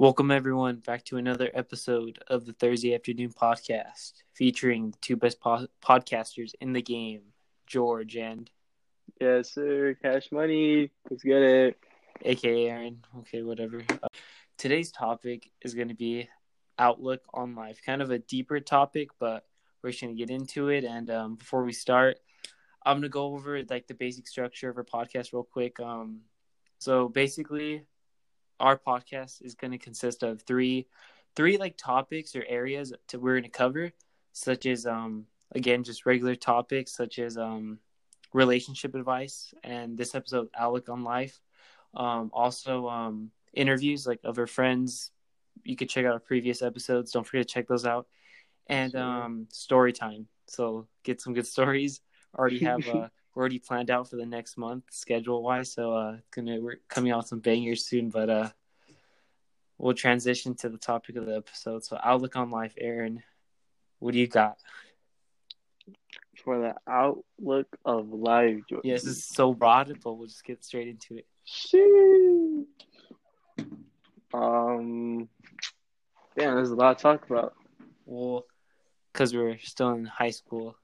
Welcome, everyone, back to another episode of the Thursday Afternoon Podcast featuring the two best po- podcasters in the game, George and Yes, sir. Cash money. Let's get it. aka Aaron. Okay, whatever. Uh, today's topic is going to be outlook on life. Kind of a deeper topic, but we're just going to get into it. And um, before we start, I'm going to go over like the basic structure of our podcast real quick. Um, so basically, our podcast is going to consist of three, three like topics or areas to we're going to cover, such as um, again just regular topics such as um, relationship advice and this episode outlook on life. Um, also um, interviews like of our friends. You could check out our previous episodes. Don't forget to check those out. And Sure. um, story time. So get some good stories. Already have uh, we're already planned out for the next month schedule wise so uh gonna we're coming out some bangers soon but uh we'll transition to the topic of the episode so outlook on life aaron what do you got For the outlook of life. George. yes is so broad but we'll just get straight into it Shit. Um. Damn, there's a lot to talk about. well because we're still in high school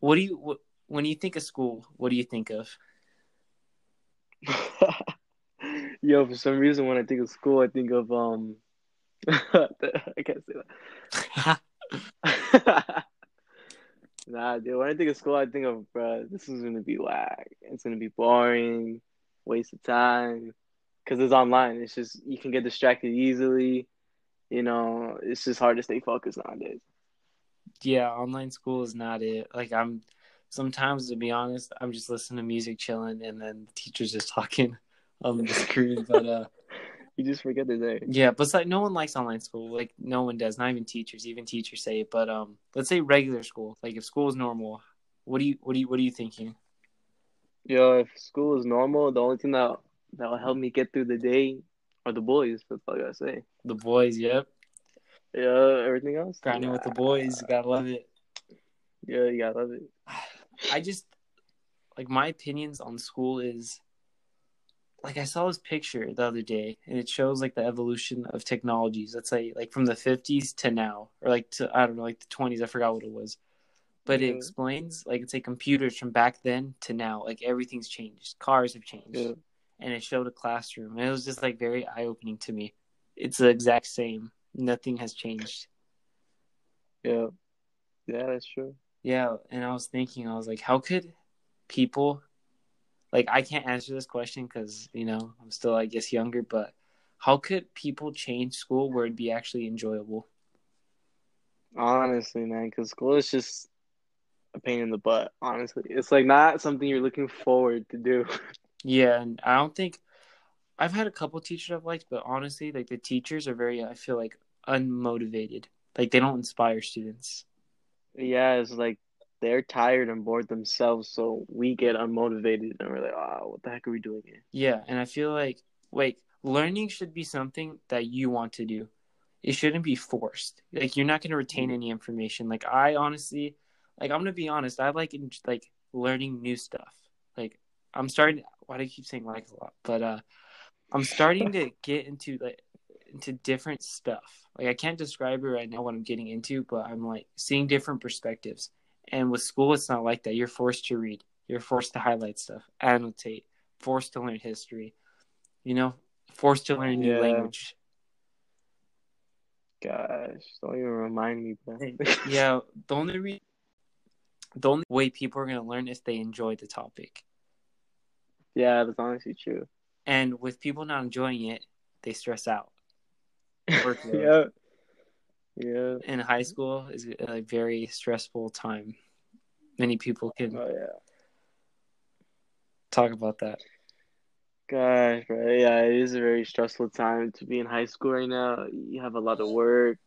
what do you what, when you think of school what do you think of Yo, for some reason, when I think of school, I think of um. I can't say that. nah, dude. When I think of school, I think of, bro, this is gonna be whack. It's gonna be boring, waste of time, because it's online. It's just you can get distracted easily. You know, it's just hard to stay focused nowadays. yeah online school is not it like i'm sometimes to be honest i'm just listening to music chilling and then the teacher's just talking on the screen but uh You just forget they're there. yeah but like no one likes online school like no one does not even teachers even teachers say it but um let's say regular school like if school is normal what do you what do you what are you thinking Yo, if school is normal, the only thing that that will help me get through the day are the boys. That's all I gotta say. the boys yep Yeah, everything else. grinding with the boys gotta love it Yeah, you gotta love it. I just like my opinions on school is like I saw this picture the other day and it shows like the evolution of technologies. Let's say like from the 50s to now or like to I don't know like the 20s I forgot what it was. But it explains like it's like computers from back then to now like everything's changed. Cars have changed. Yeah. And it showed a classroom and it was just like very eye-opening to me. It's the exact same. Nothing has changed. Yeah. Yeah, that's true. Yeah, and I was thinking, I was like, how could people, like, I can't answer this question because, you know, I'm still, I guess, younger, but how could people change school where it'd be actually enjoyable? Honestly, man, because school is just a pain in the butt. Honestly, it's like not something you're looking forward to do. Yeah, and I don't think, I've had a couple teachers I've liked, but honestly, like, the teachers are very, I feel like, unmotivated. Like, they don't inspire students. Yeah, it's like they're tired and bored themselves, so we get unmotivated and we're like, oh, what the heck are we doing here? Yeah, and I feel like, wait, learning should be something that you want to do. It shouldn't be forced. Like you're not going to retain any information. Like I honestly, like I'm going to be honest, I like like learning new stuff. Like I'm starting why do I keep saying like a lot? But uh I'm starting to get into like into different stuff. Like I can't describe it right now what I'm getting into, but I'm like seeing different perspectives. And with school it's not like that. You're forced to read. You're forced to highlight stuff, annotate, forced to learn history, you know, forced to learn a new Yeah. language. Gosh, don't even remind me. Yeah, the only re- the only way people are going to learn is they enjoy the topic. yeah, that's honestly true. And with people not enjoying it, they stress out. Workload. yeah, yeah. In high school is a very stressful time. Many people can Oh yeah. talk about that. Gosh, bro. Yeah, it is a very stressful time to be in high school right now. You have a lot of work,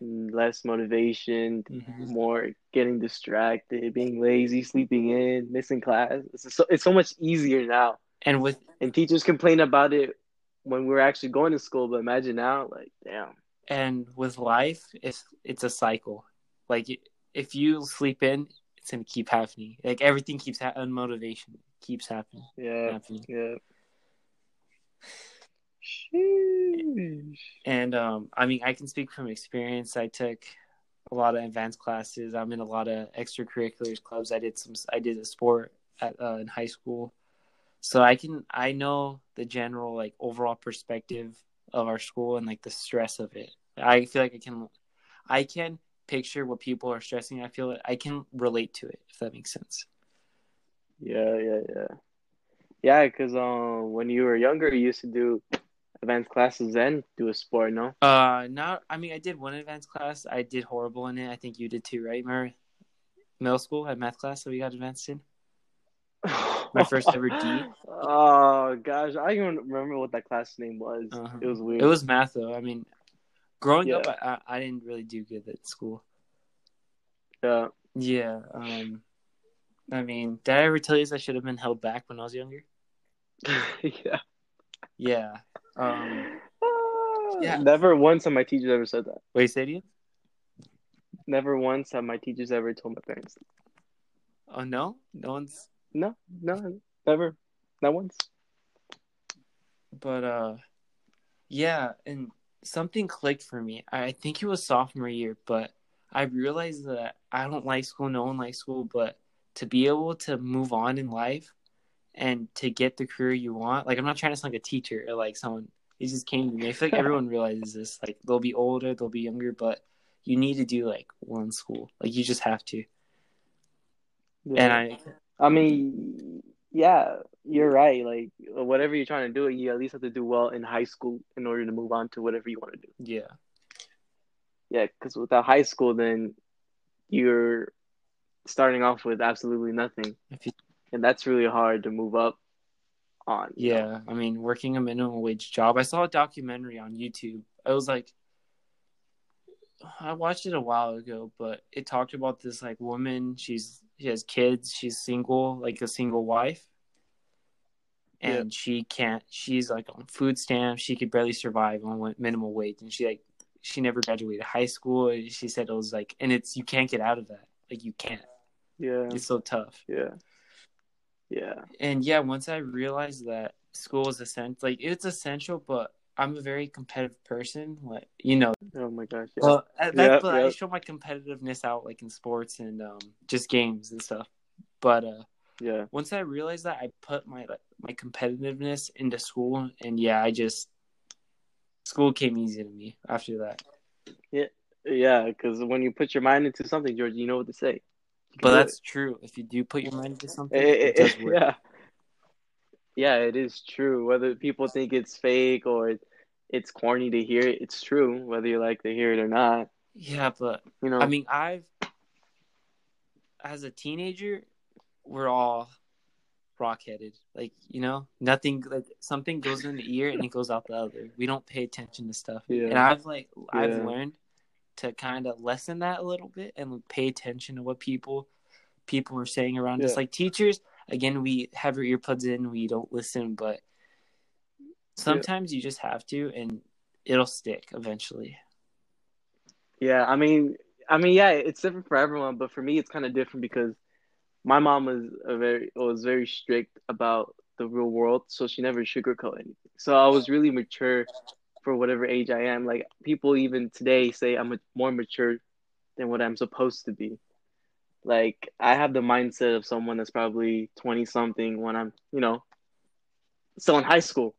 less motivation, Mhm. more getting distracted, being lazy, sleeping in, missing class. It's so it's so much easier now. And with And teachers complain about it when we were actually going to school, but imagine now, like, damn. and with life, it's it's a cycle. Like if you sleep in, it's gonna keep happening. Like everything keeps ha- unmotivation keeps happening. Yeah, happening. yeah. Sheesh. And um, I mean, I can speak from experience. I took a lot of advanced classes. I'm in a lot of extracurriculars clubs. I did some. I did a sport at uh, in high school, so I can. I know the general like overall perspective of our school and like the stress of it. I feel like I can. I can picture what people are stressing. I feel like I can relate to it if that makes sense. Yeah, yeah, yeah, yeah. Because um, when you were younger, you used to do advanced classes and do a sport, no? Uh, not. I mean, I did one advanced class. I did horrible in it. I think you did too, right, Murray? Middle school had math class that we got advanced in. My first ever D. Oh gosh, I don't even remember what that class name was. Uh-huh. It was weird. It was math though. I mean, growing yeah. up, I, I didn't really do good at school. Yeah. Yeah. Um. I mean, did I ever tell you I should have been held back when I was younger? yeah. Yeah. Um, yeah. Never once have my teachers ever said that. Wait, say again? Never once have my teachers ever told my parents. Oh no, no one's. No, no, never, not once. But uh, yeah, and something clicked for me. I think it was sophomore year, but I realized that I don't like school. No one likes school, but to be able to move on in life and to get the career you want. Like I'm not trying to sound like a teacher or like someone. It just came to me. I feel like everyone realizes this. Like they'll be older, they'll be younger, but you need to do like one school. Like you just have to. Yeah. And I, I mean, yeah, you're right. Like whatever you're trying to do, you at least have to do well in high school in order to move on to whatever you want to do. Yeah. Yeah, because without high school, then you're starting off with absolutely nothing. If you and that's really hard to move up on. Yeah, know? I mean, working a minimum wage job. I saw a documentary on YouTube. I was like, I watched it a while ago, but it talked about this like woman. She's she has kids. She's single, like a single wife, and she can't. She's like on food stamps. She could barely survive on minimum wage, and she like she never graduated high school. She said it was like, and it's you can't get out of that. Like you can't. Yeah, it's so tough. Yeah. Yeah. And yeah, once I realized that school is essential, like it's essential, but I'm a very competitive person. Like you know. Oh my gosh. Yeah. Well, that, yep, but yep. I show my competitiveness out like in sports and um, just games and stuff. But uh, yeah. Once I realized that, I put my like, my competitiveness into school, and yeah, I just school came easy to me after that. Yeah, yeah, because when you put your mind into something, George, you know what to say. But that's true. If you do put your mind into something, it, it, it does work. Yeah. Yeah, it is true. Whether people think it's fake or it's corny to hear it, it's true. Whether you like to hear it or not. Yeah, but you know, I mean, I've as a teenager, we're all rock headed. Like you know, nothing like something goes in the ear and it goes out the other. We don't pay attention to stuff. Yeah. And I've like I've learned to kind of lessen that a little bit and pay attention to what people people are saying around yeah. us. Like teachers, again, we have our earbuds in, we don't listen, but sometimes yeah. you just have to, and it'll stick eventually. Yeah, I mean, I mean, yeah, it's different for everyone, but for me, it's kind of different because my mom was a very was very strict about the real world, so she never sugarcoat anything. So I was really mature for whatever age I am. Like people even today say I'm more mature than what I'm supposed to be. Like I have the mindset of someone that's probably 20 something when I'm, you know, still in high school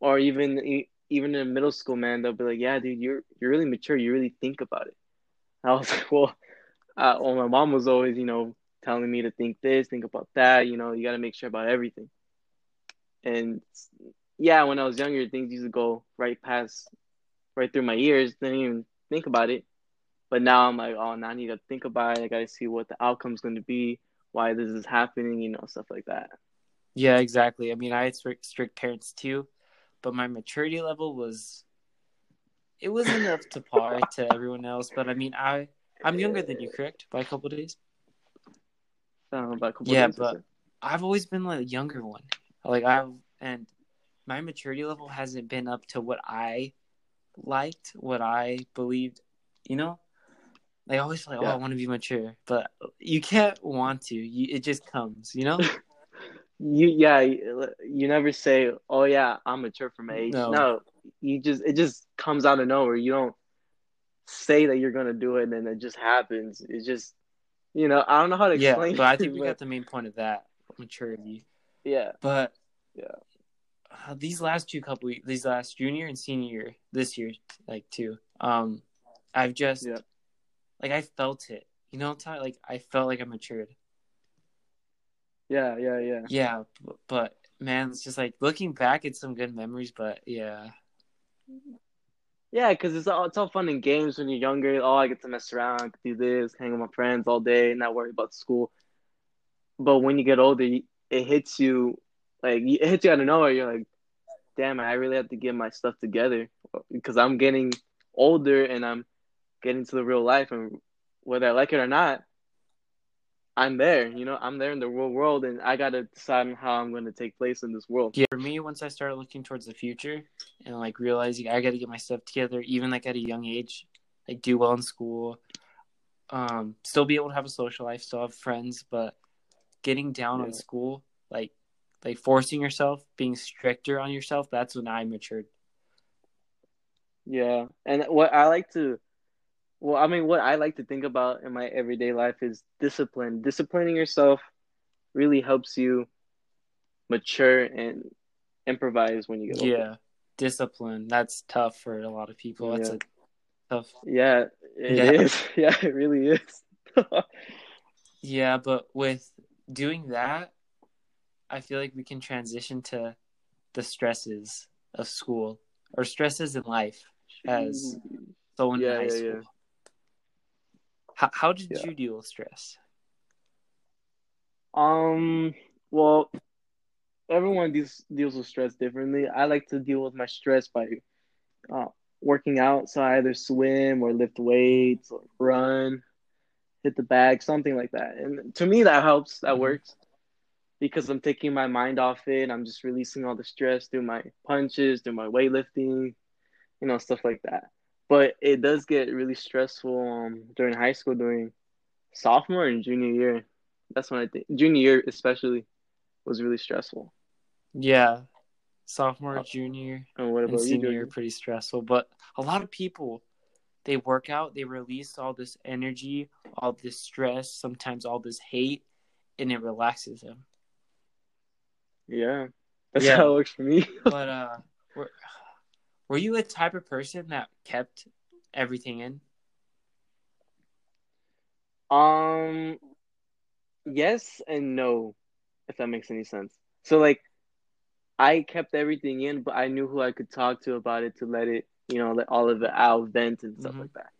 or even even in middle school, man, they'll be like, "Yeah, dude, you're you're really mature. You really think about it." I was like, "Well, uh, well, my mom was always, you know, telling me to think this, think about that. You know, you got to make sure about everything." And yeah, when I was younger, things used to go right past, right through my ears. Didn't even think about it. But now I'm like, oh, now I need to think about it. I got to see what the outcome's going to be, why this is happening, you know, stuff like that. Yeah, exactly. I mean, I had strict, strict parents too, but my maturity level was, it wasn't up to par to everyone else. But I mean, I I'm younger than you, correct? By a couple days. Um, by a couple yeah, days, but I've always been like a younger one. Like I and my maturity level hasn't been up to what I liked, what I believed. You know, I always like, oh, I want to be mature, but you can't want to. You, it just comes. You know. you yeah, you never say, oh yeah, I'm mature for my age. No. no. you just it just comes out of nowhere. You don't say that you're gonna do it and then it just happens. It just you know, I don't know how to explain. Yeah, but I it, think we but got the main point of that maturity. yeah. But Yeah. uh, these last two couple weeks, these last junior and senior year, this year, like two, um, I've just Yeah. Like I felt it. You know, Ty? like I felt like I matured. Yeah, yeah, yeah. Yeah, b- but man, it's just like looking back at some good memories. But yeah, Yeah, because it's all it's all fun and games when you're younger. Oh, I get to mess around, do this, hang with my friends all day, not worry about school. But when you get older, it hits you like it hits you out of nowhere. You're like, damn, I really have to get my stuff together because I'm getting older and I'm getting to the real life, and whether I like it or not, I'm there. You know, I'm there in the real world, and I gotta decide on how I'm going to take place in this world. yeah. For me, once I started looking towards the future and like realizing I got to get my stuff together, even like at a young age, like do well in school, um, still be able to have a social life, still have friends, but getting down on school, like like forcing yourself, being stricter on yourself, that's when I matured. Yeah, and what I like to, well, I mean, what I like to think about in my everyday life is discipline. Disciplining yourself really helps you mature and improvise when you get older. Yeah, discipline. That's tough for a lot of people. That's Yeah. a tough. Yeah, it Yeah. is. Yeah, it really is. Yeah, but with doing that, I feel like we can transition to the stresses of school or stresses in life as someone Yeah, in high school. How, how did Yeah. you deal with stress? Um, well, everyone deals deals with stress differently. I like to deal with my stress by uh, working out. So I either swim or lift weights or run, hit the bag, something like that. And to me, that helps. That Mhm. works because I'm taking my mind off it. I'm just releasing all the stress through my punches, through my weightlifting, you know, stuff like that. But it does get really stressful um, during high school, during sophomore and junior year. That's when I think junior year especially was really stressful. Yeah, sophomore, Uh, junior, And what and about you, senior year pretty stressful. But a lot of people, they work out, they release all this energy, all this stress, sometimes all this hate, and it relaxes them. Yeah, that's Yeah. how it works for me. But uh, were, were you a type of person that kept everything in? um, yes and no, if that makes any sense. So like, I kept everything in, but I knew who I could talk to about it to let it, you know, let all of it out, vent and stuff Mhm. like that.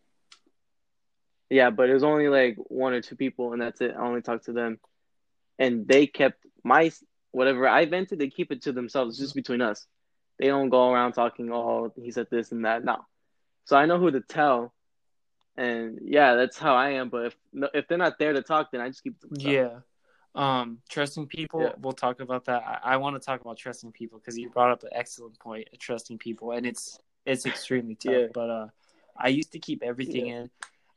Yeah, but it was only like one or two people, and that's it. I only talked to them, and they kept my whatever I vented. They keep it to themselves, just between us. They don't go around talking. Oh, he said this and that. No, so I know who to tell, and yeah, that's how I am. But if if they're not there to talk, then I just keep it to myself. Yeah. Um, trusting people. Yeah. We'll talk about that. I, I want to talk about trusting people because you brought up an excellent point. Trusting people, and it's it's extremely tough. Yeah. But uh, I used to keep everything Yeah. in.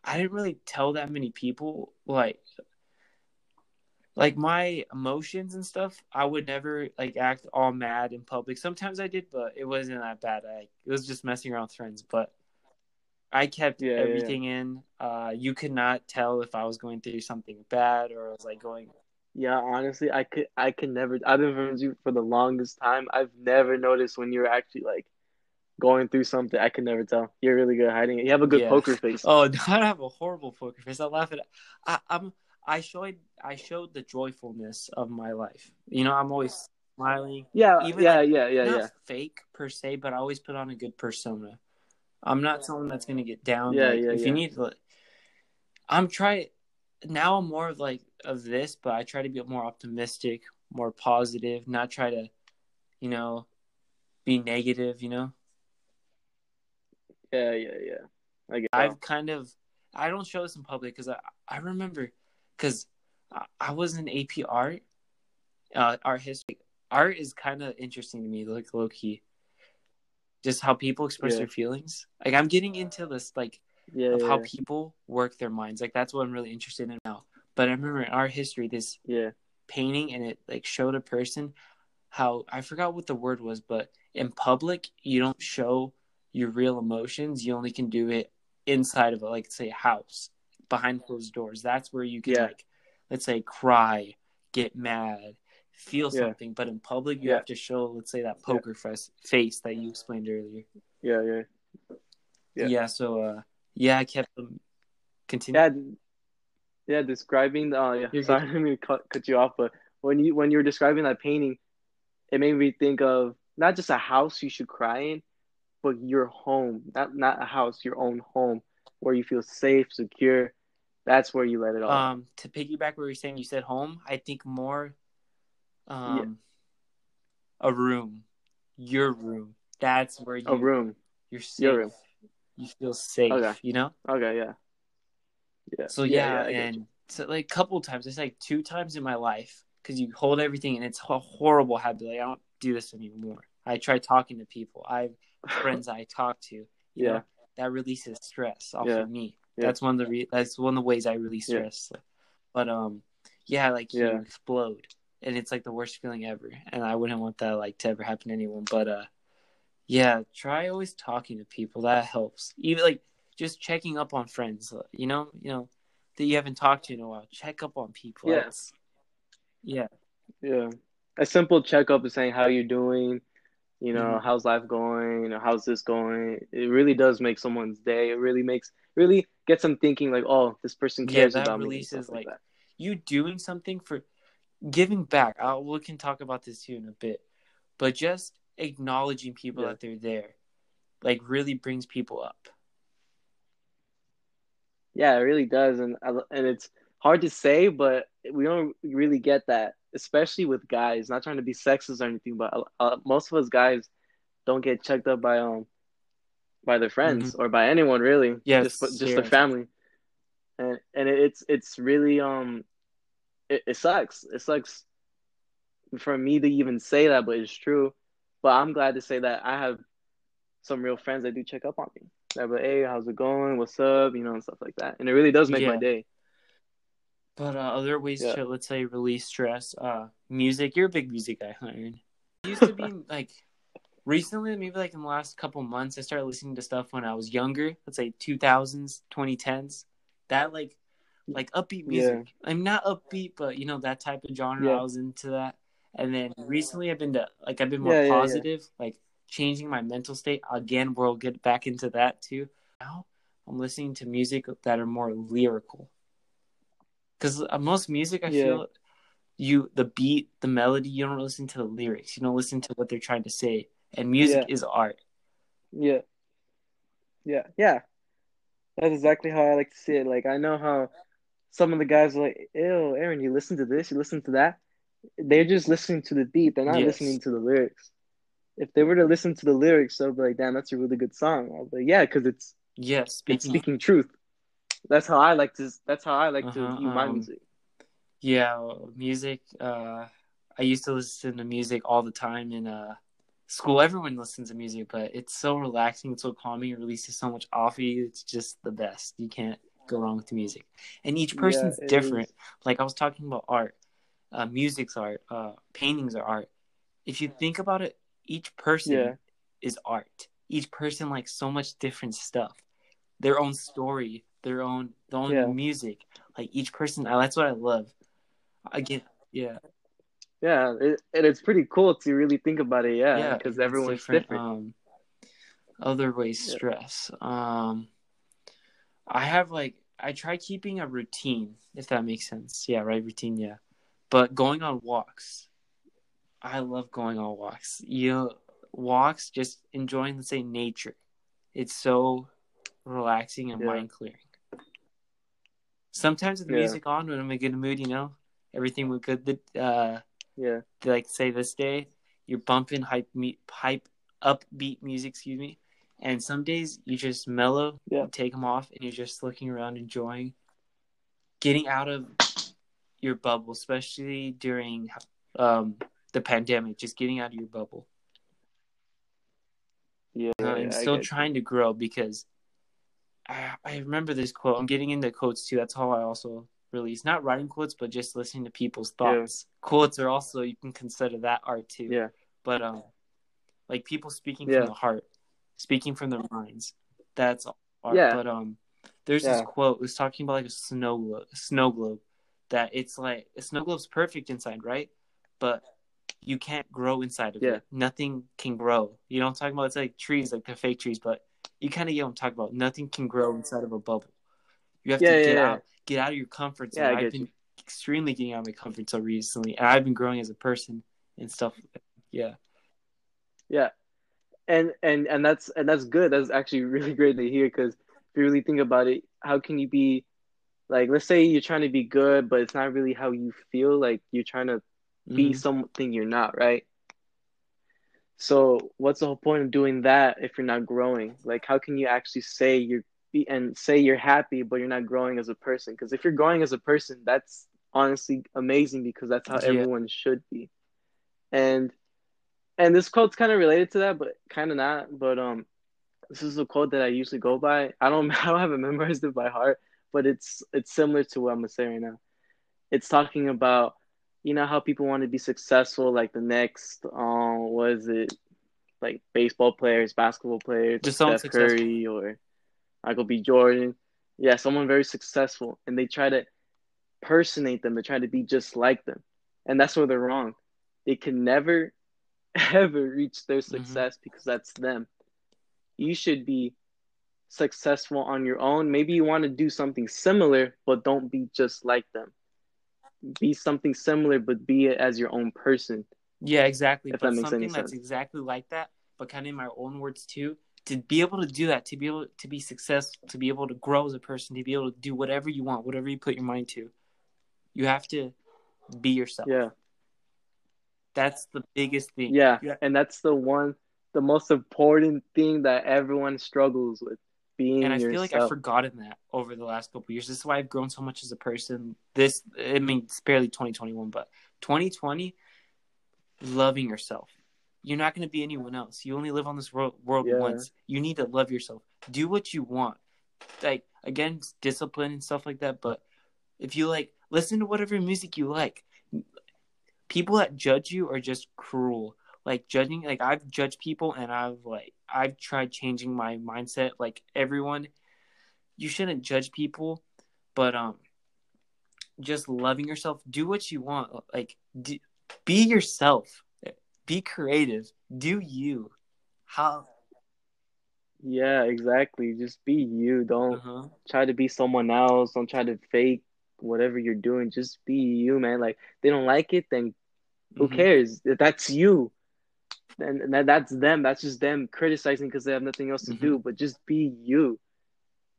I didn't really tell that many people like like my emotions and stuff. I would never like act all mad in public. Sometimes I did, but it wasn't that bad. I it was just messing around with friends. But I kept Yeah, yeah, yeah. everything in. Uh, you could not tell if I was going through something bad or I was like going Yeah, honestly, I could I could never. I've been friends with you for the longest time. I've never noticed when you're actually like going through something. I could never tell. You're really good at hiding it. You have a good Yeah. poker face. Oh, no, I have a horrible poker face. I laugh at. I, I'm. I showed. I showed the joyfulness of my life. You know, I'm always smiling. yeah, even yeah, like- yeah, yeah, not yeah. fake per se, but I always put on a good persona. I'm not someone that's gonna get down. Yeah, like, yeah, If yeah. you need to, I'm trying. Now I'm more of like of this, but I try to be more optimistic, more positive, not try to, you know, be negative. You know. Yeah, yeah, yeah. I get I've kind of I don't show this in public because I I remember because I, was in AP art, uh, art history. Art is kind of interesting to me, like low key. Just how people express Yeah. their feelings. Like I'm getting into this like yeah, of yeah, how people work their minds. Like that's what I'm really interested in now. But I remember in art history this yeah. painting and it like showed a person how I forgot what the word was, but in public you don't show your real emotions. You only can do it inside of a like say a house behind closed doors. That's where you can Yeah. like let's say cry, get mad, feel Yeah. something. But in public you Yeah. have to show let's say that poker face face that you explained earlier. Yeah, yeah. Yeah. Yeah. so uh yeah, I kept them continue. Yeah, yeah. Describing. Uh, yeah. You're Sorry, I didn't mean to cut, cut you off, but when you when you were describing that painting, it made me think of not just a house you should cry in, but your home. Not not a house, your own home, where you feel safe, secure. That's where you let it all. Um to piggyback what you're saying, you said home, I think more um a room. Your room. That's where you a room. you're safe. Your room. You feel safe, Okay. you know? Okay. Yeah. Yeah. So yeah, I get and so like a couple times, it's like two times in my life because you hold everything, and it's a horrible habit. Like I don't do this anymore. I try talking to people. I have friends I talk to. You Yeah. know, that releases stress off Yeah. of me. Yeah. That's one of the re- that's one of the ways I Yeah. stress. But um, yeah, like you Yeah. explode, and it's like the worst feeling ever. And I wouldn't want that like to ever happen to anyone. But uh, yeah, try always talking to people. That helps. Even like just checking up on friends. You know, you know that you haven't talked to in a while. Check up on people. Yeah. That's- yeah, Yeah. A simple checkup is saying how you doing, you know, Mhm. how's life going, or how's this going. It really does make someone's day. It really makes really gets them thinking like, oh, this person cares Yeah, that about me. releases, stuff like, like, you doing something for giving back. I'll, we can talk about this too in a bit, but just acknowledging people Yeah. that they're there, like really brings people up. Yeah, it really does, and and it's hard to say, but we don't really get that, especially with guys. Not trying to be sexist or anything, but uh, most of us guys don't get checked up by um by their friends or by anyone really. Mm-hmm. Yes, just just their family, and and it's it's really um it, it sucks. It sucks for me to even say that, but it's true. But I'm glad to say that I have some real friends that do check up on me. They're like, hey, how's it going? What's up? You know, and stuff like that. And it really does make Yeah. my day. But uh, other ways Yeah. to let's say release stress, uh, music. You're a big music guy, Aaron. Used to be like recently, maybe like in the last couple months, I started listening to stuff when I was younger. Let's say 2000s, 2010s. That like like upbeat music. I'm not upbeat, but you know that type of genre. Yeah. I was into that. And then recently, I've been to like I've been more Yeah, yeah, yeah. positive, like changing my mental state. Again, we'll get back into that too. Now I'm listening to music that are more lyrical. Because uh, most music, I Yeah. feel you the beat, the melody. You don't listen to the lyrics. You don't listen to what they're trying to say. And music Yeah. is art. Yeah. Yeah. Yeah. That's exactly how I like to see it. Like I know how some of the guys are like, ew, Aaron, you listen to this, you listen to that. They're just listening to the beat. They're not Yes. listening to the lyrics. If they were to listen to the lyrics, they'll be like, damn, that's a really good song. I'll be like, yeah, because it's Yes, it's speaking. speaking truth. That's how I like to. That's how I like Uh-huh, to view my um, music. Yeah, music. Uh, I used to listen to music all the time in uh, school. Everyone listens to music, but it's so relaxing, it's so calming. It releases so much off of you. It's just the best. You can't go wrong with the music. And each Yeah, person's it different. is. Like I was talking about art, uh, music's art, uh, paintings are art. If you think about it, each person Yeah. is art. Each person likes so much different stuff. Their own story, their own their own Yeah. music. Like each person, that's what I love. Again, yeah, Yeah, it, and it's pretty cool to really think about it. Yeah, yeah, because it's everyone's different. Um, other ways Yeah. stress. Um, I have like I try keeping a routine, if that makes sense. Yeah, right, routine. Yeah, but going on walks, I love going on walks. You know, walks, just enjoying, let's say, nature. It's so relaxing and Yeah. mind clearing. Sometimes with the Yeah. music on, when I'm in a good mood, you know, everything was good. The uh, yeah, like say this day you're bumping hype me hype upbeat music excuse me and some days you just mellow Yeah. you take them off and you're just looking around enjoying getting out of your bubble especially during um the pandemic just getting out of your bubble yeah. uh, and still get you. trying to grow because I, I remember this quote i'm getting into quotes too that's how i also release not writing quotes but just listening to people's Yeah. thoughts quotes are also you can consider that art too Yeah. but um like people speaking Yeah. from the heart, speaking from their minds. That's art. Yeah. But um, there's Yeah. this quote. It was talking about like a snow globe, snow globe, that it's like a snow globe's perfect inside, right? But you can't grow inside of Yeah. it. Nothing can grow. You know what I'm talking about? It's like trees, like the fake trees, but you kind of get what I'm talking about. Nothing can grow inside of a bubble. You have Yeah, to yeah, get yeah. out, get out of your comfort zone. Yeah, I I've been you. extremely getting out of my comfort zone recently, and I've been growing as a person and stuff. Yeah, Yeah, and and and that's and that's good. That's actually really great to hear because if you really think about it, how can you be like, let's say you're trying to be good, but it's not really how you feel. Like you're trying to be Mhm. something you're not, right? So what's the whole point of doing that if you're not growing? Like, how can you actually say you're and say you're happy, but you're not growing as a person? Because if you're growing as a person, that's honestly amazing because that's how Yeah. everyone should be. And and this quote's kind of related to that, but kind of not. But um, this is a quote that I usually go by. I don't I don't have it memorized it by heart, but it's it's similar to what I'm gonna say right now. It's talking about you know how people want to be successful, like the next um, what is it, like baseball players, basketball players, Just Steph Curry or Michael B. Jordan. Yeah, someone very successful, and they try to personate them. They try to be just like them, and that's where they're wrong. They can never, ever reach their mm-hmm. success because that's them. You should be successful on your own. Maybe you want to do something similar, but don't be just like them. Be something similar, but be it as your own person. yeah, exactly. If but that makes something any that's exactly like that, but kind of in my own words too. To be able to do that, to be able to be successful, to be able to grow as a person, to be able to do whatever you want, whatever you put your mind to, you have to be yourself. Yeah. That's the biggest thing. Yeah. Yeah. And that's the one, the most important thing that everyone struggles with being and I yourself. feel like I've forgotten that over the last couple years. This is why I've grown so much as a person. This, I mean, it's barely 2021, but 2020, loving yourself. You're not going to be anyone else. You only live on this world, world Yeah. once. You need to love yourself. Do what you want. Like again, discipline and stuff like that. But if you like, listen to whatever music you like. People that judge you are just cruel. Like judging, like I've judged people, and I've like I've tried changing my mindset. Like everyone, you shouldn't judge people, but um, just loving yourself. Do what you want. Like do, be yourself. Be creative. Do you. How? yeah, exactly. Just be you. Don't Uh-huh. try to be someone else. Don't try to fake whatever you're doing. Just be you, man. Like they don't like it, then who Mhm. cares? That's you. And and that, that's them. That's just them criticizing because they have nothing else to Mhm. do. But just be you.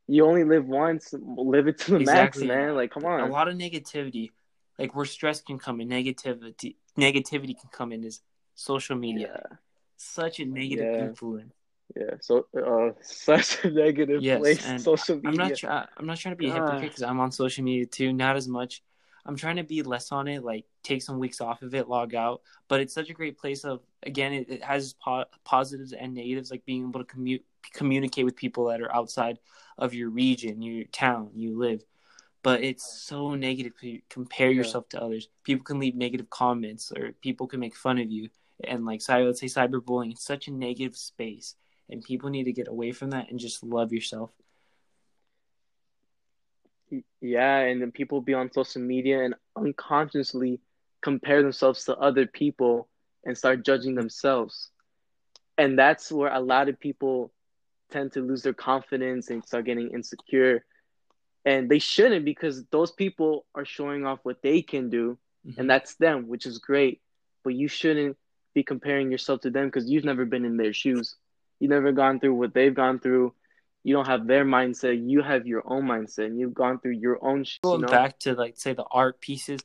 You only live once. Live it to the Exactly. max, man. Like come on. A lot of negativity, like where stress can come in, negativity, negativity can come in is social media. Yeah, Such a negative Yeah. influence. yeah. So uh, such a negative Yes, place. and Social media. I'm not. Try- I'm not trying to be a hypocrite because I'm on social media too. Not as much. I'm trying to be less on it. Like take some weeks off of it, log out. But it's such a great place of again. It, it has po- positives and negatives, like being able to commute, communicate with people that are outside of your region, your town, you live. But it's so negative. to compare Yeah. yourself to others. People can leave negative comments, or people can make fun of you. And like, cy- let's say cyberbullying. It's such a negative space, and people need to get away from that and just love yourself. Yeah, and then people be on social media and unconsciously compare themselves to other people and start judging themselves. And that's where a lot of people tend to lose their confidence and start getting insecure. And they shouldn't because those people are showing off what they can do, Mhm. and that's them, which is great. But you shouldn't be comparing yourself to them because you've never been in their shoes. You've never gone through what they've gone through. You don't have their mindset. You have your own mindset, and you've gone through your own shit. You going know? back to like say the art pieces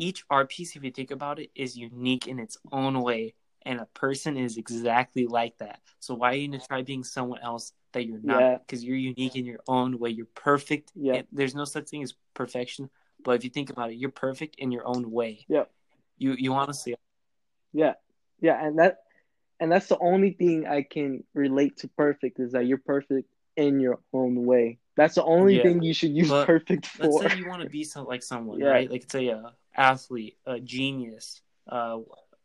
each art piece if you think about it is unique in its own way and a person is exactly like that so why are you gonna try being someone else that you're not because you're unique in your own way you're perfect Yeah. There's no such thing as perfection but if you think about it you're perfect in your own way Yeah. you you honestly Yeah, yeah, and that, and that's the only thing I can relate to perfect is that you're perfect in your own way. That's the only Yeah. thing you should use But perfect for. let's say you want to be some like someone Yeah. right like say a athlete a genius uh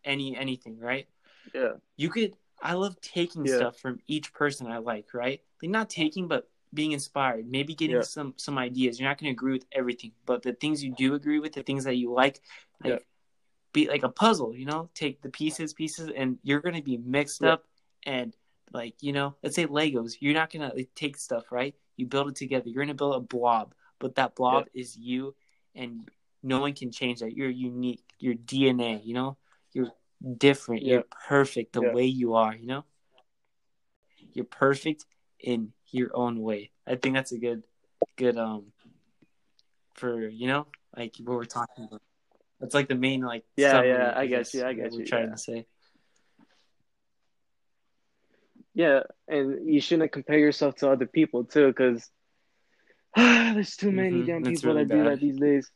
any anything right Yeah, you could I love taking Yeah. stuff from each person I like, right? Like not taking, but being inspired. Maybe getting some some ideas. You're not going to agree with everything, but the things you do agree with, the things that you like, like Yeah. Be like a puzzle. You know, take the pieces, pieces, and you're going to be mixed Yeah. up. And like you know, let's say Legos. You're not going to like, take stuff, right? You build it together. You're going to build a blob, but that blob is you, and no one can change that. You're unique. Your DNA. You know, you're different. Yeah. You're perfect the Yeah. way you are. You know, you're perfect in your own way. I think that's a good, good um, for you know, like what we're talking about. That's like the main like. Yeah, yeah, I guess, yeah, I what get We're you, trying yeah. to say. Yeah, and you shouldn't compare yourself to other people too, because there's too many Mhm, damn that's people really that do that these days.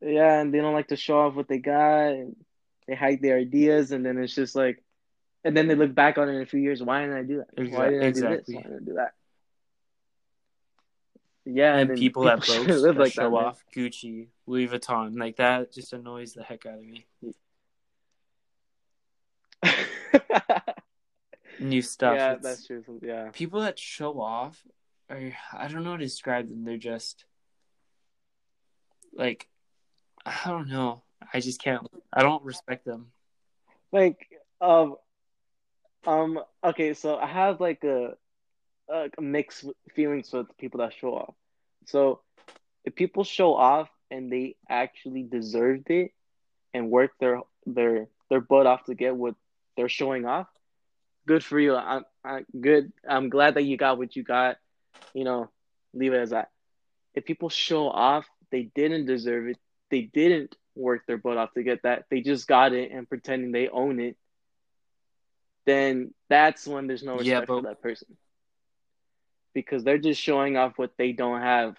Yeah, and they don't like to show off what they got, and they hide their ideas, and then it's just like, and then they look back on it in a few years. Why didn't I do that? Why didn't I do exactly. this? Why didn't I do that? Yeah, And then people that shouldn't boast, live like show that, man. off Gucci, Louis Vuitton, like that just annoys the heck out of me. New stuff. yeah, it's- that's true. Yeah, people that show off are I don't know how to describe them. They're just like I don't know. I just can't I don't respect them. like um, um. Okay, so I have like a, a mixed feelings with people that show off. So if people show off and they actually deserved it and worked their their their butt off to get what they're showing off, good for you. I'm I, good. I'm glad that you got what you got. You know, leave it as that. If people show off, they didn't deserve it. They didn't work their butt off to get that. They just got it and pretending they own it. Then that's when there's no Yeah, respect but- for that person because they're just showing off what they don't have,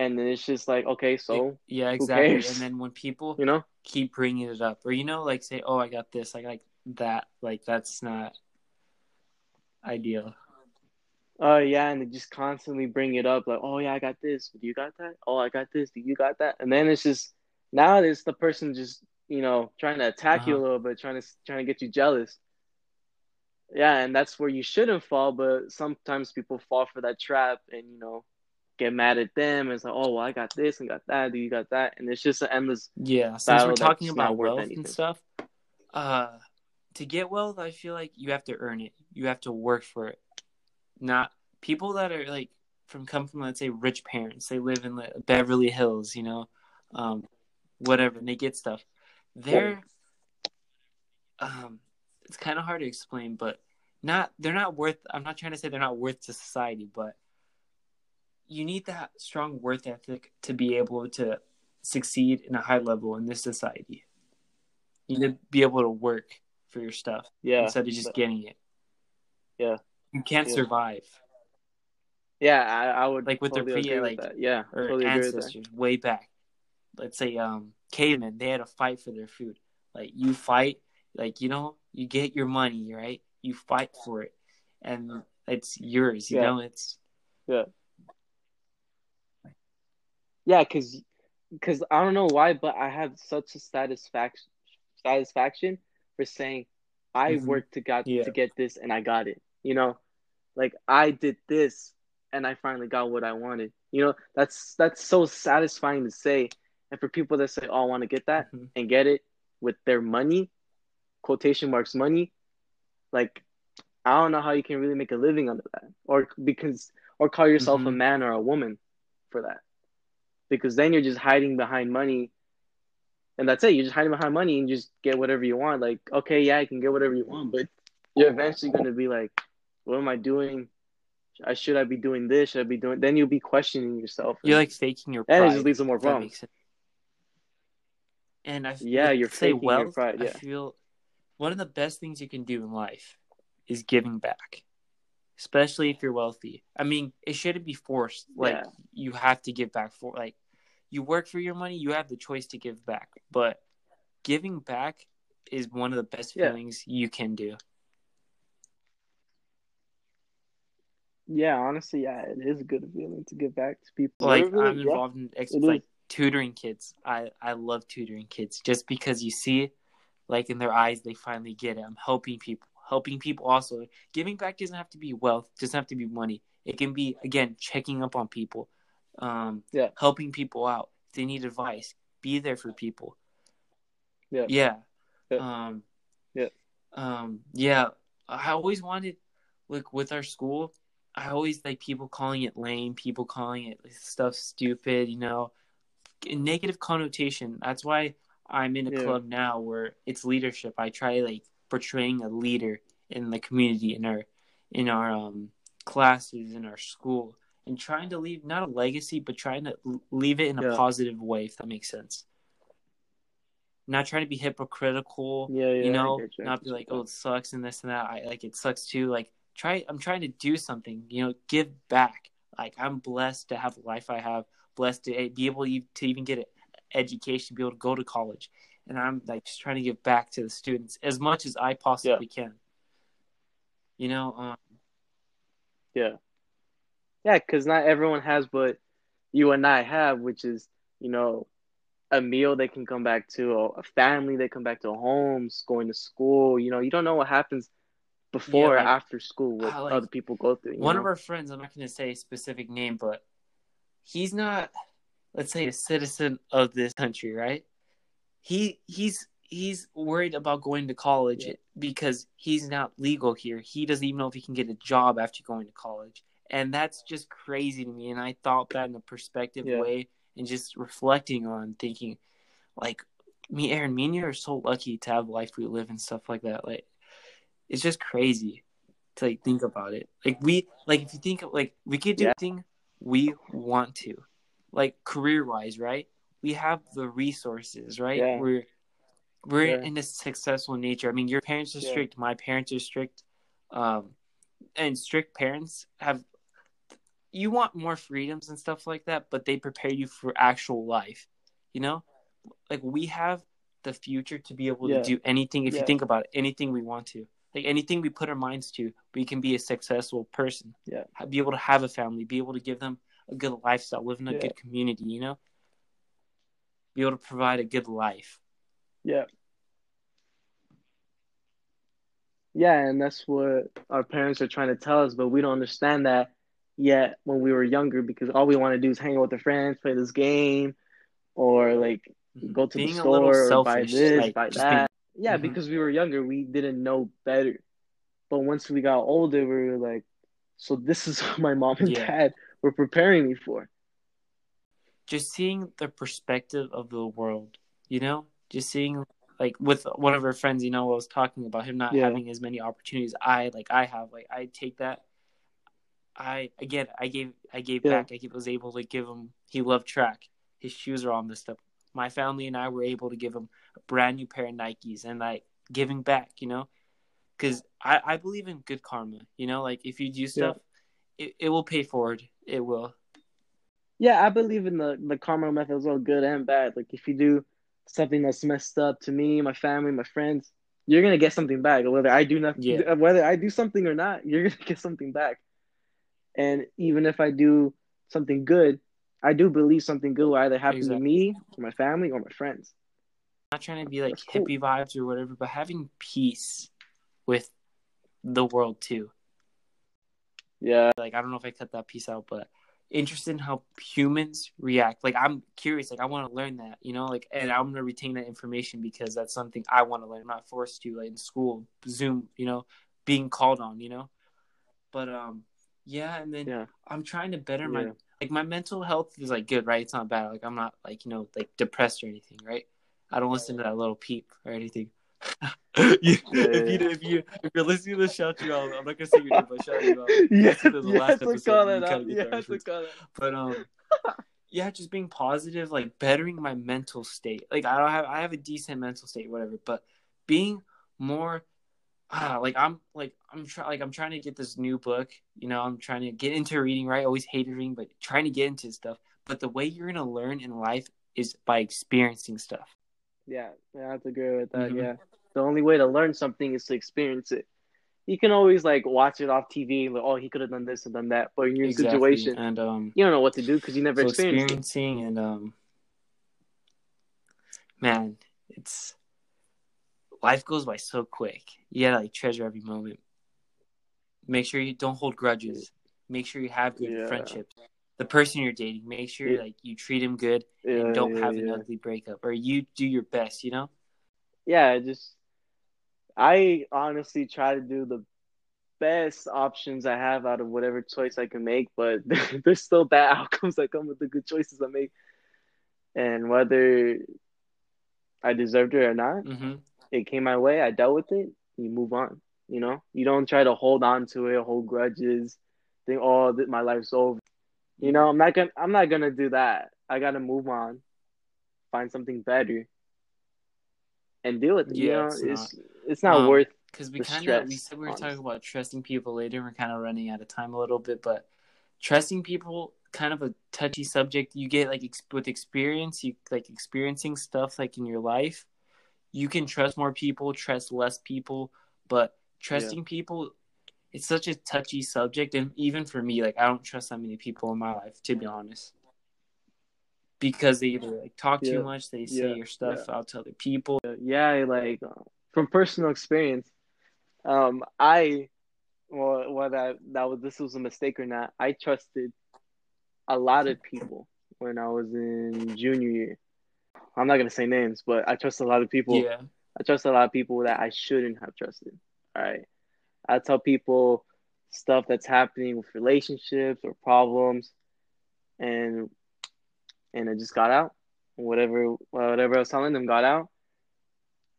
and then it's just like, okay, so yeah, exactly. And then when people you know, keep bringing it up, or you know, like say, "Oh, I got this," I got that. Like that's not ideal. Oh yeah, and they just constantly bring it up, like, oh yeah, I got this. Do you got that? Oh, I got this. Do you got that? And then it's just now it's the person just you know trying to attack you a Uh-huh. little bit, trying to trying to get you jealous. Yeah, and that's where you shouldn't fall, but sometimes people fall for that trap and you know get mad at them. It's like, oh, well, I got this and got that. Do you got that? And it's just an endless. Yeah, since we're talking about wealth anything. and stuff, uh, to get wealth, I feel like you have to earn it. You have to work for it. Not people that are like from come from let's say rich parents. They live in like, Beverly Hills, you know, um, whatever, and they get stuff. They're, um, it's kind of hard to explain, but not they're not worth. I'm not trying to say they're not worth to society, but you need that strong worth ethic to be able to succeed in a high level in this society. You need to be able to work for your stuff Yeah, instead of just but- getting it. Yeah. You can't Yeah. survive. yeah. I, I would Like with totally pre- like, that. Yeah, Or totally agree with that. ancestors way back. Let's say um cavemen, they had to fight for their food. Like you fight, like you know, you get your money, right? You fight for it. And it's yours, you Yeah. know, it's Yeah, cause, cause I don't know why, but I have such a satisfaction, satisfaction for saying I Mhm. worked to got Yeah. to get this and I got it. You know, like I did this and I finally got what I wanted. You know, that's that's so satisfying to say. And for people that say, "Oh, I want to get that," Mhm. and get it with their money, quotation marks money, like I don't know how you can really make a living under that, or because or call yourself a Mhm. man or a woman for that, because then you're just hiding behind money, and that's it. You're just hiding behind money and just get whatever you want. Like, okay, yeah, I can get whatever you want, but you're eventually gonna be like, what am I doing? I should I be doing this? Should I be doing? Then you'll be questioning yourself. you're like faking your and it just leads to more problems. And I Yeah, you're faking your wealth. pride, I yeah. feel one of the best things you can do in life is giving back, especially if you're wealthy. I mean, it shouldn't be forced. Like Yeah. you have to give back for like you work for your money. You have the choice to give back, but giving back is one of the best Yeah. feelings you can do. Yeah, honestly, yeah, it is a good feeling to give back to people. like Literally, I'm yeah. involved in ex- it is. like tutoring kids. I I love tutoring kids just because you see like in their eyes they finally get it. I'm helping people. Helping people also. Giving back doesn't have to be wealth, doesn't have to be money. It can be again checking up on people. Um Yeah. helping people out. If they need advice, be there for people. Yeah. Yeah. Yeah. Um Yeah. Um yeah. I always wanted like with our school, I always like people calling it lame, people calling it stuff stupid, you know, negative connotation. That's why I'm in a Yeah. club now where it's leadership. I try like portraying a leader in the community in our in our um classes in our school and trying to leave not a legacy but trying to leave it in a Yeah. positive way if that makes sense. Not trying to be hypocritical Yeah, yeah. you know, you, not be like, oh, it sucks and this and that. I like it sucks too. Like, try. I'm trying to do something. You know, give back. Like, I'm blessed to have the life I have. Blessed to eh, be able to to even get an education, be able to go to college, and I'm like just trying to give back to the students as much as I possibly can. You know, um, Yeah. Yeah, because not everyone has what you and I have, which is, you know, a meal they can come back to, a a family they come back to, homes, going to school. You know, you don't know what happens before Yeah, or after school, what I like- other people go through. one know? of our friends, I'm not going to say a specific name, but he's not, let's say, a citizen of this country, right? He he's he's worried about going to college Yeah. because he's not legal here. He doesn't even know if he can get a job after going to college, and that's just crazy to me. And I thought that in a perspective Yeah. way, and just reflecting on thinking, like me, Aaron, me and you are so lucky to have the life we live and stuff like that. Like, it's just crazy to like think about it. Like we like if you think of like we could do Yeah. anything we want to. Like career wise, right? We have the resources, right? Yeah. We're we're Yeah. in a successful nature. I mean your parents are Yeah. strict, my parents are strict. Um and strict parents have you want more freedoms and stuff like that, but they prepare you for actual life. You know? Like we have the future to be able Yeah. to do anything if Yeah. you think about it, anything we want to like anything we put our minds to, we can be a successful person. Yeah. Be able to have a family, be able to give them a good lifestyle, live in a Yeah. good community, you know? Be able to provide a good life. Yeah. Yeah, and that's what our parents are trying to tell us, but we don't understand that yet when we were younger because all we want to do is hang out with our friends, play this game, or like go to Being the store or buy this, like, buy that. Yeah, Mhm. because we were younger, we didn't know better. But once we got older, we were like, so this is what my mom and Yeah. dad were preparing me for. Just seeing the perspective of the world, you know? Just seeing like with one of our friends, you know, I was talking about him not Yeah. having as many opportunities I like I have. Like I take that I again I gave I gave Yeah. back. I was able to give him he loved track. His shoes are all messed up. My family and I were able to give him a brand new pair of Nikes and like giving back, you know? Cuz I I believe in good karma, you know? Like if you do stuff it, it will pay forward. It will. Yeah, I believe in the the karma method as well, good and bad. Like if you do something that's messed up to me, my family, my friends, you're gonna get something back. Whether I do nothing, Yeah. whether I do something or not, you're gonna get something back. And even if I do something good, I do believe something good will either happen Exactly. to me, or my family, or my friends. not trying to be like That's cool. hippie vibes or whatever, but having peace with the world too. Yeah, Like I don't know if I cut that piece out, but interested in how humans react. Like I'm curious, like I want to learn that, you know, like and I'm gonna retain that information because that's something I want to learn. I'm not forced to like in school, Zoom, you know, being called on, you know. But um yeah, and then Yeah. I'm trying to better my Yeah. like my mental health is like good, right? It's not bad. Like I'm not like, you know, like depressed or anything, right? I don't listen to that little peep or anything. You- if you if you if you're listening to this, shout you out. I'm not gonna say your name, but shout you out. yeah, the you last have episode, call kinda out. get You the have to reference. call that. But um, yeah, just being positive, like bettering my mental state. Like I don't have I have a decent mental state, whatever. But being more, ah, like I'm like I'm trying like I'm trying to get this new book. You know, I'm trying to get into reading. Right, I always hated reading, but trying to get into stuff. But the way you're gonna learn in life is by experiencing stuff. Yeah, I have to agree with that. Mhm. Yeah, the only way to learn something is to experience it. You can always like watch it off TV, like oh he could have done this and done that, but in your Exactly. situation, and um, you don't know what to do because you never so experienced it. experiencing and um man it's life goes by so quick. You gotta like treasure every moment. Make sure you don't hold grudges. Make sure you have good Yeah. friendships. The person you're dating, make sure Yeah. like you treat him good Yeah, and don't yeah, have an ugly breakup, or you do your best. You know? yeah, just I honestly try to do the best options I have out of whatever choice I can make, but there's still bad outcomes that come with the good choices I make. And whether I deserved it or not, Mm-hmm. it came my way, I dealt with it, you move on. You know? You don't try to hold on to it, hold grudges, think, oh my life's over. You know, I'm not gonna I'm not gonna do that. I gotta move on, find something better, and deal with it. you Yeah, know, it's it's it's not Um, worth because we kind of we said we were talking about trusting people later. We're kind of running out of time a little bit, but trusting people kind of a touchy subject. You get like ex- with experience, you like experiencing stuff like in your life. You can trust more people, trust less people, but trusting people, it's such a touchy subject. And even for me, like I don't trust that many people in my life, to be honest, because they either like talk Yeah. too much, they say Yeah. your stuff out to other people. yeah, like from personal experience, um, I well, whether that was this was a mistake or not, I trusted a lot of people when I was in junior year. I'm not gonna say names, but I trust a lot of people. yeah, I trust a lot of people that I shouldn't have trusted. All right, I tell people stuff that's happening with relationships or problems, and and it just got out. Whatever whatever I was telling them got out.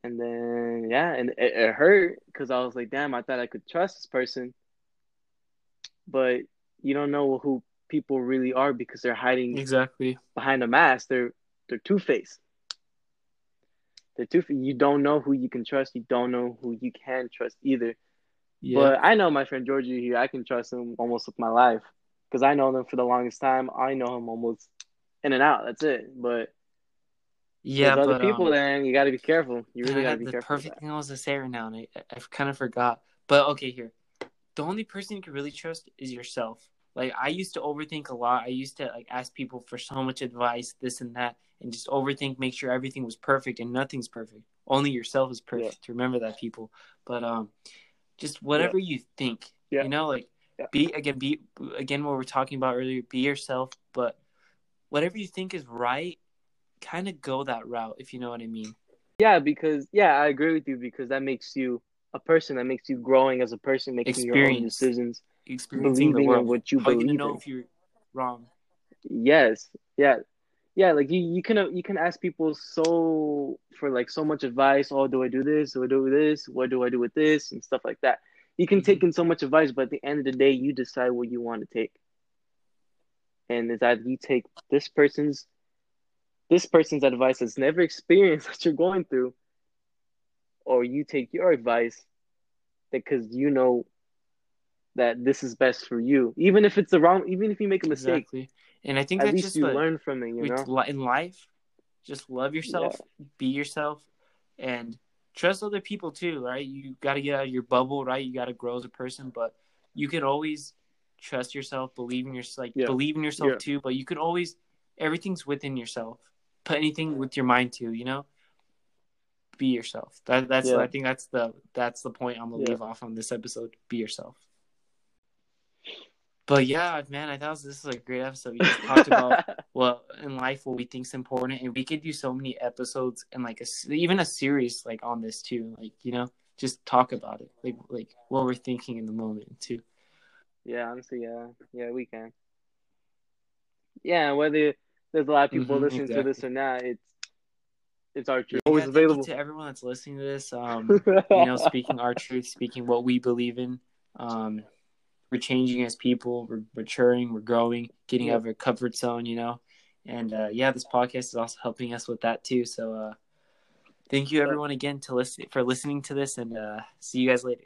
And then yeah, and it, it hurt because I was like, damn, I thought I could trust this person, but you don't know who people really are because they're hiding exactly. behind a mask. They're they're two faced. They're two. You don't know who you can trust. You don't know who you can trust either. Yeah. But I know my friend Georgie here. I can trust him almost with my life because I know him for the longest time. I know him almost in and out. That's it. But Yeah, there's other but people, um, then you got to be careful. You really got to be the careful. perfect thing I was to say right now, and I, I kind of forgot. But okay, here, the only person you can really trust is yourself. Like I used to overthink a lot. I used to like ask people for so much advice, this and that, and just overthink, make sure everything was perfect, and nothing's perfect. Only yourself is perfect. Remember that, people. But um, just whatever you think, Yeah. you know, like Yeah. be again, be again what we're talking about earlier. Be yourself, but whatever you think is right, kind of go that route. If you know what I mean. Yeah, because yeah, I agree with you because that makes you a person. That makes you growing as a person, making your own Experience. decisions, Experiencing believing the world. in what you How you believe gonna know in. if you're wrong? Yes, yeah, yeah. Like you, you can uh, you can ask people so for like so much advice. Oh, do I do this? Do I do this? What do I do with this? And stuff like that. You can take mm-hmm. in so much advice, but at the end of the day, you decide what you want to take. And it's either you take this person's this person's advice that's never experienced what you're going through, or you take your advice because you know that this is best for you, even if it's the wrong, even if you make a mistake. Exactly. And I think At that's least just you learn from it, you know. in life. Just love yourself, be yourself, and trust other people too. Right? You got to get out of your bubble. Right? You got to grow as a person, but you can always trust yourself, believe in yourself, like Yeah. believe in yourself Yeah. too. But you can always everything's within yourself. Put anything with your mind to. You know. Be yourself. That that's Yeah. I think that's the that's the point I'm gonna Yeah. leave off on this episode. Be yourself. But yeah, man, I thought this was a great episode. We just talked about well in life what we think's important, and we could do so many episodes and like a s even a series like on this too. Like you know, just talk about it, like like what we're thinking in the moment too. yeah, honestly, yeah, yeah, we can. Yeah, whether there's a lot of people Mhm, listening to this or not, it's it's our truth. Yeah, Always thank you available. to everyone that's listening to this. Um, you know, speaking our truth, speaking what we believe in. Um, we're changing as people. We're maturing. We're growing, getting Yeah. out of our comfort zone. You know, and uh, yeah, this podcast is also helping us with that too. So, uh, thank you everyone again to listen for listening to this, and uh, see you guys later.